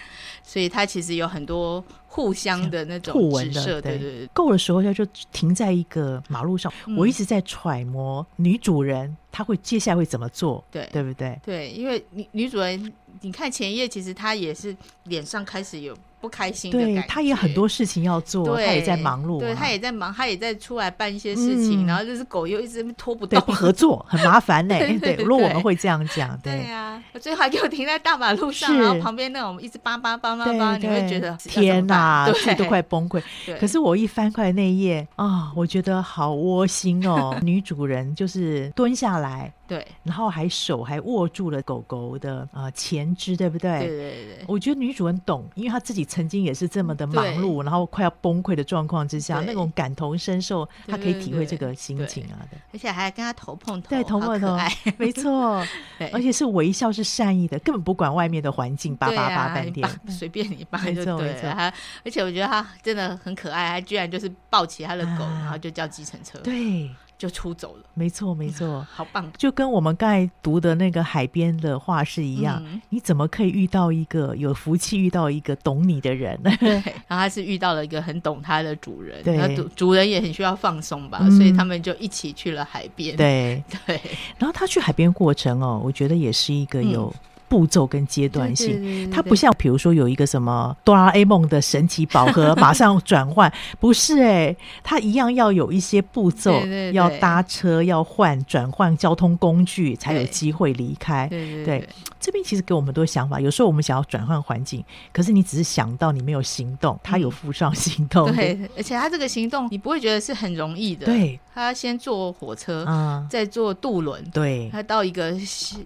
B: 所以它其实有很多互相的那种互文的，对对对。
A: 够的时候，它就停在一个马路上。我一直在揣摩女主人她会接下来会怎么做，对对不对？
B: 对，因为女女主人，你看前一页，其实他也是脸上开始有。不开心的感觉，
A: 对，他也很多事情要做，他也在忙碌，
B: 对，他也在忙，他也在出来办一些事情，然后就是狗又一直拖不动，
A: 不合作，很麻烦呢。对，如果我们会这样讲，对
B: 呀，最后还给我停在大马路上，然后旁边那种一直叭叭叭叭叭，你会觉得
A: 天哪，自己都快崩溃。可是我一翻开那一页啊，我觉得好窝心哦。女主人就是蹲下来。对，然后还手还握住了狗狗的呃前肢，对不对？
B: 对对对。
A: 我觉得女主人懂，因为她自己曾经也是这么的忙碌，然后快要崩溃的状况之下，那种感同身受，她可以体会这个心情啊的。
B: 而且还跟她头碰头，
A: 对，头碰头，没错，而且是微笑，是善意的，根本不管外面的环境，叭叭叭半天，
B: 随便你叭就对了。他，而且我觉得她真的很可爱，她居然就是抱起她的狗，然后就叫计程车。
A: 对。
B: 就出走了，
A: 没错没错，
B: 好棒！
A: 就跟我们刚才读的那个海边的话是一样，嗯、你怎么可以遇到一个有福气遇到一个懂你的人？
B: 对，然后他是遇到了一个很懂他的主人，
A: 对，
B: 主主人也很需要放松吧，嗯、所以他们就一起去了海边。
A: 对
B: 对，
A: 然后他去海边过程哦，我觉得也是一个有。嗯步骤跟阶段性，它不像比如说有一个什么哆啦 A 梦的神奇宝盒，马上转换，不是哎、欸，它一样要有一些步骤，要搭车，要换转换交通工具，才有机会离开。对，对，这边其实给我们很多想法。有时候我们想要转换环境，可是你只是想到，你没有行动。它有附上行动，
B: 嗯、对，而且它这个行动你不会觉得是很容易的。
A: 对，
B: 他先坐火车，嗯、再坐渡轮，
A: 对，
B: 他到一个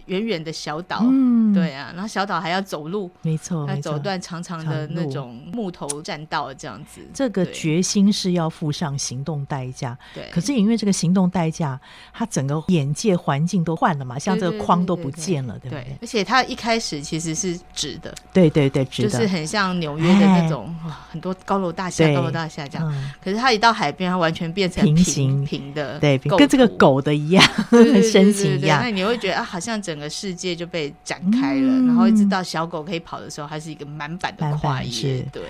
B: 远远的小岛，嗯。对啊，然后小岛还要走路，
A: 没错，
B: 他走段长长的那种木头栈道，这样子。
A: 这个决心是要付上行动代价。
B: 对，
A: 可是因为这个行动代价，他整个眼界环境都换了嘛，像这个框都不见了，对不对？
B: 而且他一开始其实是直的，
A: 对对对，直的，
B: 就是很像纽约的那种，很多高楼大厦，高楼大厦这样。可是他一到海边，他完全变成平行。平的，
A: 对，跟这个狗的一样，身形一样。
B: 那你会觉得啊，好像整个世界就被展开。开了，然后一直到小狗可以跑的时候，还是一个满版的跨页。对，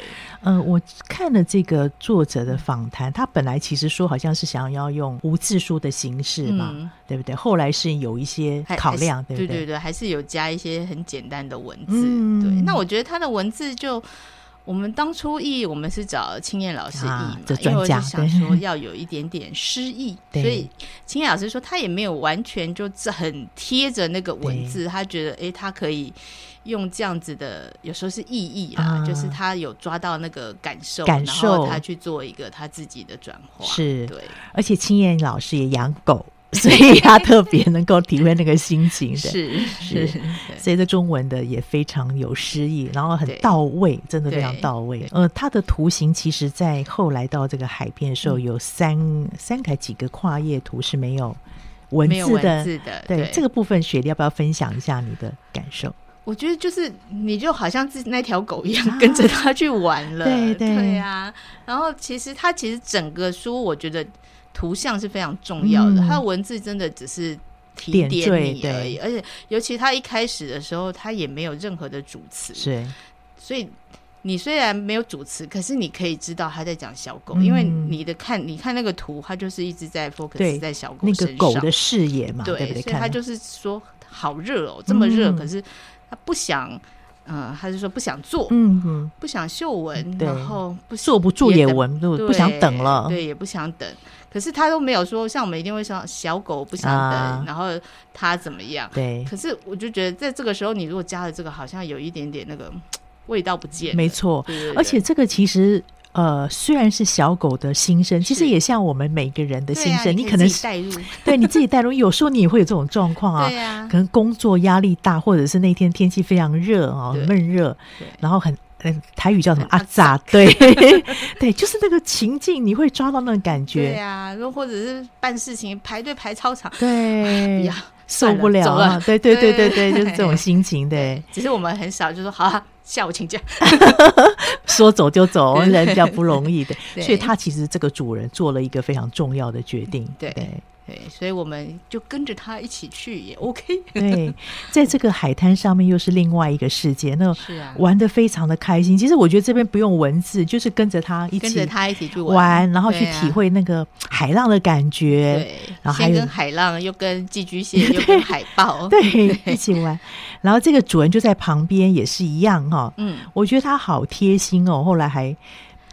A: 嗯、呃，我看了这个作者的访谈，他本来其实说好像是想要用无字书的形式嘛，嗯、对不对？后来是有一些考量，对不对？
B: 对对对，还是有加一些很简单的文字。嗯、对，那我觉得他的文字就。我们当初译，我们是找青燕老师译嘛，啊、因为我就想说要有一点点诗意，所以青燕老师说他也没有完全就很贴着那个文字，对。他觉得哎，他可以用这样子的，有时候是意义啦，啊、就是他有抓到那个感受，感受，然后他去做一个他自己的转化，
A: 是。
B: 对，
A: 而且青燕老师也养狗。所以他特别能够体会那个心情的，
B: 是是，
A: 所以这中文的也非常有诗意，然后很到位，真的非常到位。呃，它的图形其实，在后来到这个海边的时候，有三三个几个跨页图是没有文字的，对这个部分，雪莉要不要分享一下你的感受？
B: 我觉得就是你就好像自己那条狗一样，跟着他去玩了，对对。啊。然后其实它其实整个书，我觉得。图像是非常重要的，它的文字真的只是提点你而已，而且尤其他一开始的时候，他也没有任何的主词，
A: 是，
B: 所以你虽然没有主词，可是你可以知道他在讲小狗，因为你的看，你看那个图，他就是一直在 focus 在小狗身上，
A: 那个狗的视野嘛，对不对？
B: 所以他就是说好热哦，这么热，可是他不想。嗯，他就说不想做，嗯嗯，不想嗅闻，然后不坐不住也闻，不想等了，对，也不想等。可是他都没有说，像我们一定会说小狗不想等，然后他怎么样？对。可是我就觉得，在这个时候，你如果加了这个，好像有一点点那个 味道不见。没错，而且这个其实。呃，虽然是小狗的心声，其实也像我们每个人的心声。你可能带入，对你自己带入。有时候你也会有这种状况啊，可能工作压力大，或者是那天天气非常热啊，闷热，然后很嗯，台语叫什么阿扎？对 对，就是那个情境，你会抓到那种感觉。对啊，又或者是办事情排队排超长，对，呀受不了了。对对对对对，就是这种心情。对，只是我们很少就说好。下午请假，说走就走，人比较不容易的，所以他其实这个主人做了一个非常重要的决定，对。对，所以我们就跟着他一起去也 OK。对，在这个海滩上面又是另外一个世界，那玩的非常的开心。其实我觉得这边不用文字，就是跟着他一起，跟着他一起去玩，然后去体会那个海浪的感觉。对，然后还跟海浪，又跟寄居蟹，又跟海豹，对，一起玩。然后这个主人就在旁边，也是一样哈。嗯，我觉得他好贴心哦。后来还。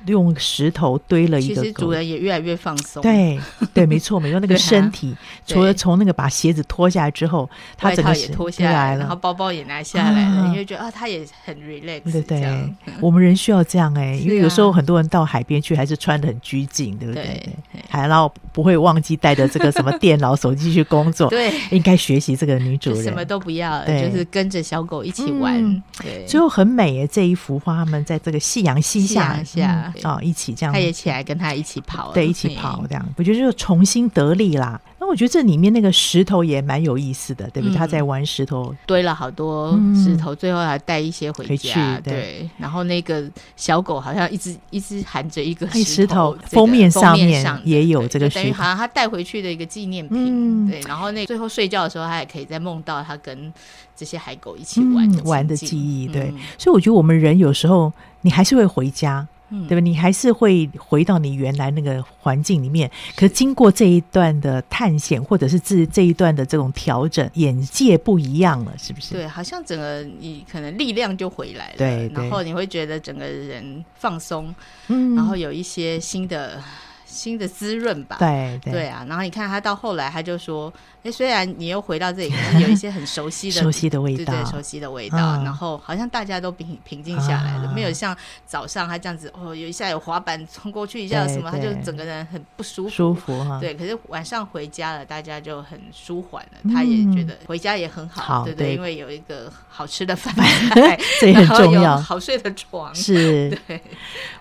A: 用石头堆了一个。
B: 其实主人也越来越放松。
A: 对对，没错，没错。那个身体除了从那个把鞋子脱下来之后，他整个
B: 也脱下来了，然后包包也拿下来了，你会觉得啊，他也很 relax。
A: 对对，我们人需要这样哎，因为有时候很多人到海边去还是穿的很拘谨，对不对？还然后不会忘记带着这个什么电脑、手机去工作。对，应该学习这个女主人，
B: 什么都不要，就是跟着小狗一起玩。对，
A: 最后很美诶，这一幅画，他们在这个夕阳西下
B: 下
A: 啊，一起这样，
B: 他也起来跟他一起跑，
A: 对，一起跑这样，我觉得就重新得力啦。那我觉得这里面那个石头也蛮有意思的，对不对？他在玩石头，
B: 堆了好多石头，最后还带一些回家。对，然后那个小狗好像一直一直含着一个石头，
A: 封面上面也有这个石头，
B: 等于好像他带回去的一个纪念品。对，然后那最后睡觉的时候，他也可以在梦到他跟这些海狗一起玩
A: 玩的记忆。对，所以我觉得我们人有时候你还是会回家。嗯、对吧？你还是会回到你原来那个环境里面，可是经过这一段的探险，或者是这这一段的这种调整，眼界不一样了，是不是？
B: 对，好像整个你可能力量就回来了，对，对，然后你会觉得整个人放松，嗯，然后有一些新的新的滋润吧，
A: 对对，
B: 对啊，然后你看他到后来，他就说。哎，虽然你又回到这里，有一些很熟悉的、
A: 熟悉的味道，
B: 对对，熟悉的味道。然后好像大家都平平静下来了，没有像早上他这样子，哦，有一下有滑板冲过去，一下有什么，他就整个人很不舒服。
A: 舒服哈。对，
B: 可是晚上回家了，大家就很舒缓了。他也觉得回家也很好，对对，因为有一个好吃的饭，
A: 这也很重要。
B: 好睡的床
A: 是。对。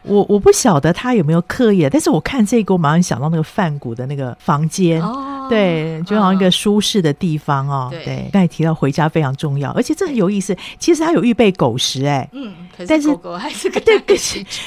A: 我我不晓得他有没有刻意，但是我看这个，我马上想到那个梵谷的那个房间。哦。对，就好像一个。舒适的地方哦，对，刚才提到回家非常重要，而且这很有意思。其实他有预备狗食哎，
B: 嗯，但是狗狗还是跟
A: 对，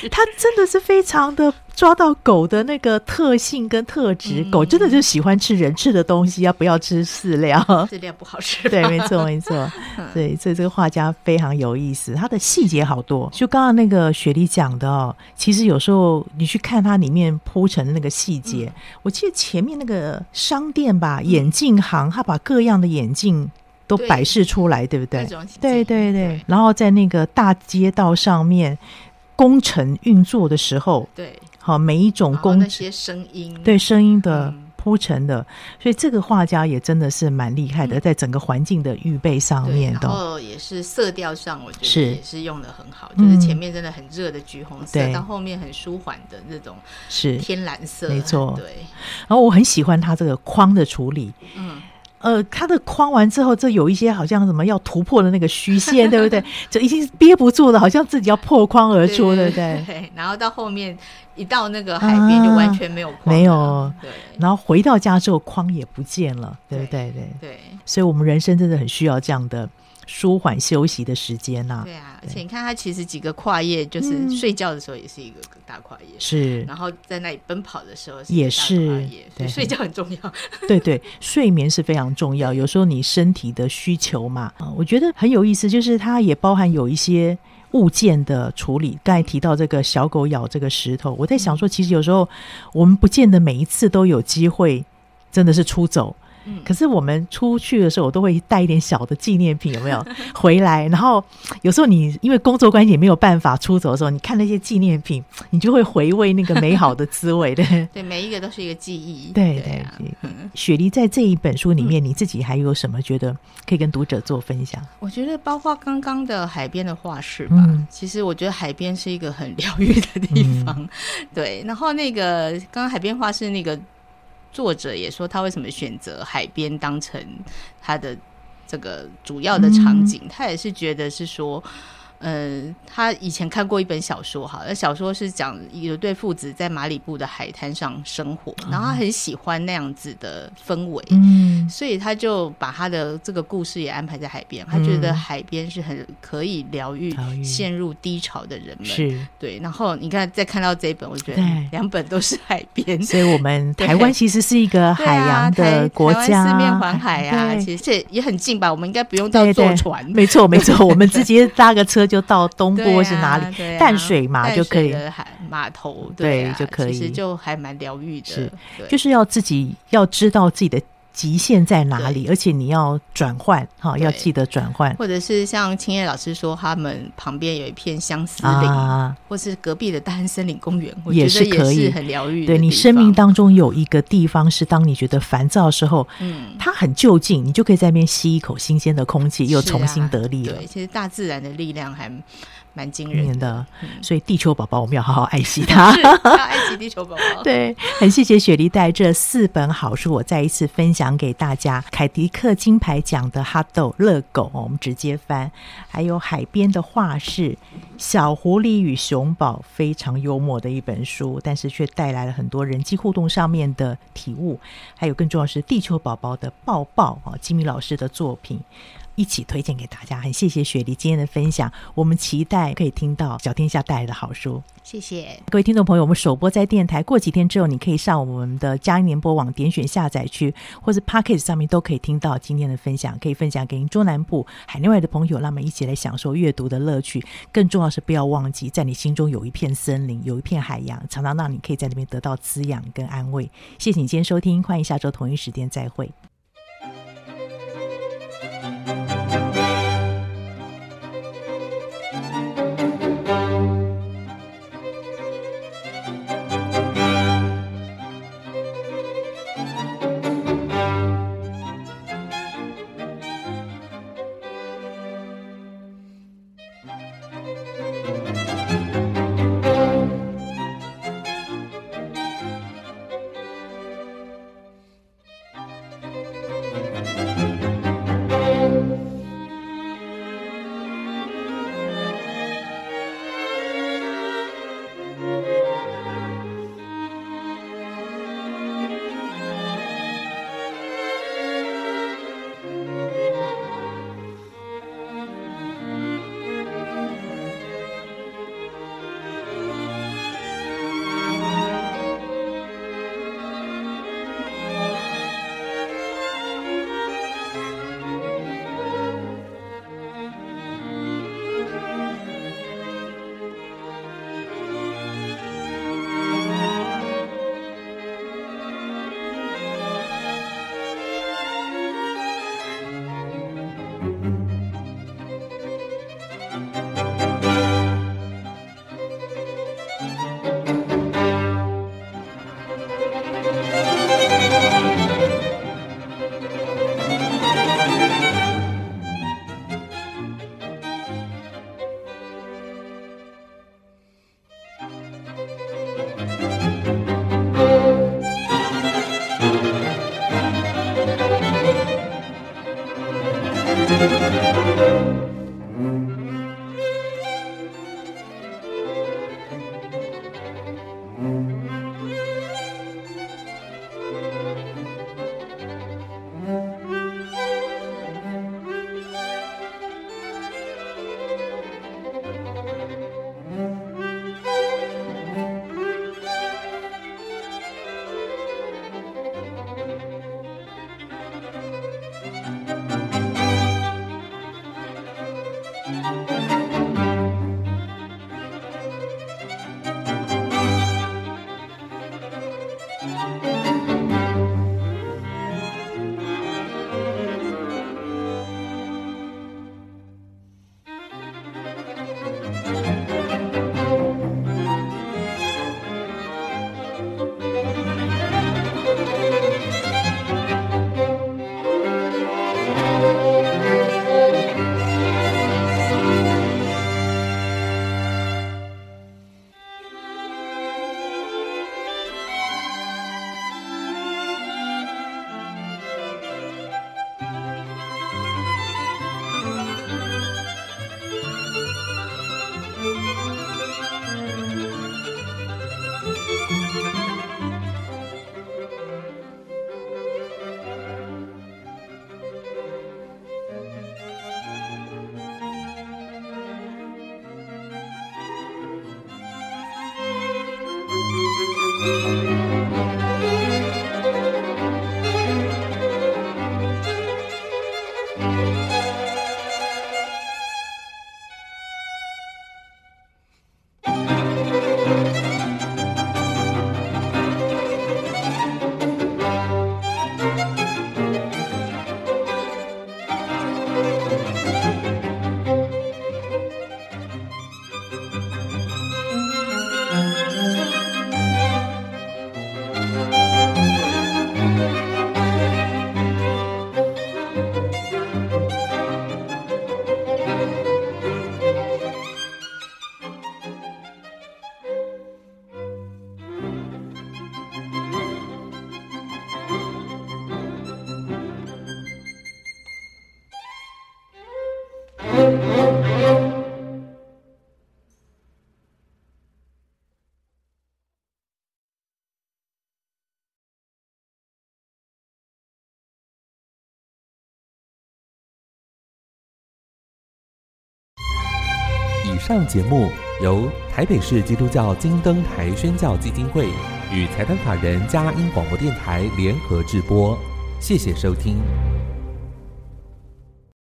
A: 他真的是非常的抓到狗的那个特性跟特质。狗真的就喜欢吃人吃的东西，要不要吃饲料？
B: 饲料不好吃。
A: 对，没错，没错。对，所以这个画家非常有意思，他的细节好多。就刚刚那个雪莉讲的哦，其实有时候你去看它里面铺成的那个细节，我记得前面那个商店吧，眼镜。行，他把各样的眼镜都摆饰出来，对，对？不对？对对对。对，然后在那个大街道上面，工程运作的时候，
B: 对，
A: 好，每一种工
B: 那些声音，
A: 对声音的铺陈的，嗯、所以这个画家也真的是蛮厉害的，嗯、在整个环境的预备上面，
B: 然后也是色调上，我觉得也是用的很好，是就是前面真的很热的橘红色，到、嗯、后面很舒缓的那种是。天蓝色，
A: 没错，
B: 对。
A: 然后我很喜欢他这个框的处理，嗯。呃，它的框完之后，这有一些好像什么要突破的那个虚线，对不对？就已经憋不住了，好像自己要破框而出，对不对？
B: 对。然后到后面一到那个海边，就完全没有框，
A: 没有。对。然后回到家之后，框也不见了，对不对？对对。所以我们人生真的很需要这样的。舒缓休息的时间呐，
B: 对啊，而且你看他其实几个跨页，就是睡觉的时候也是一个大跨页，是，然后在那里奔跑的时候也是，对，睡觉很重要，
A: 对对，睡眠是非常重要。有时候你身体的需求嘛，我觉得很有意思，就是它也包含有一些物件的处理。刚才提到这个小狗咬这个石头，我在想说，其实有时候我们不见得每一次都有机会，真的是出走。可是我们出去的时候，我都会带一点小的纪念品，有没有 回来？然后有时候你因为工作关系也没有办法出走的时候，你看那些纪念品，你就会回味那个美好的滋味。对，
B: 对，每一个都是一个记忆。
A: 对对对。雪梨在这一本书里面，你自己还有什么觉得可以跟读者做分享？
B: 我觉得包括刚刚的海边的画室吧。其实我觉得海边是一个很疗愈的地方。对，然后那个刚刚海边画室那个。作者也说，他为什么选择海边当成他的这个主要的场景？他也是觉得是说。嗯，他以前看过一本小说，哈，那小说是讲有对父子在马里布的海滩上生活，然后他很喜欢那样子的氛围，嗯，所以他就把他的这个故事也安排在海边。他觉得海边是很可以疗愈陷入低潮的人们，是。对。然后你看，再看到这一本，我觉得两本都是海边，
A: 所以我们 台湾其实是一个海洋的国家，
B: 四面环海啊，其实这也很近吧？我们应该不用到坐船，
A: 没错没错，我们 直接搭个车就到东部或是哪里，淡水嘛就可以，
B: 海码头对
A: 就可以，
B: 其实就还蛮疗愈的。
A: 是，就是要自己要知道自己的极限在哪
B: 里，
A: 而且你要转换哈，要记得转换，
B: 或者是像青叶老师说，他们旁边有一片相思林，
A: 啊、
B: 或是隔壁的大安森林公园，
A: 也是可以，
B: 也是很疗愈。
A: 对，你生命当中有一个地方是，当你觉得烦躁的时候，嗯，它很就近，你就可以在那边吸一口新鲜的空气，又重新得力了。
B: 对，其实大自然的力量还。蛮惊人的，
A: 所以地球宝宝我们要好好爱惜它，
B: 要爱惜地球宝宝。
A: 对，很谢谢雪梨带这四本好书，我再一次分享给大家。凯迪克金牌奖的哈豆乐狗，我们直接翻；还有海边的画室，小狐狸与熊宝，非常幽默的一本书，但是却带来了很多人际互动上面的体悟。还有更重要是地球宝宝的抱抱啊，吉米老师的作品。一起推荐给大家，很谢谢雪梨今天的分享，我们期待可以听到小天下带来的好书。
B: 谢谢
A: 各位听众朋友，我们首播在电台，过几天之后你可以上我们的佳音联播网点选下载区，或是 Podcast 上面都可以听到今天的分享，可以分享给您中南部海内外的朋友，让我们一起来享受阅读的乐趣。更重要是不要忘记，在你心中有一片森林，有一片海洋，常常让你可以在那边得到滋养跟安慰。谢谢你今天收听，欢迎下周同一时间再会。
C: 上节目由台北市基督教金灯台宣教基金会与财团法人嘉音广播电台联合制播，谢谢收听。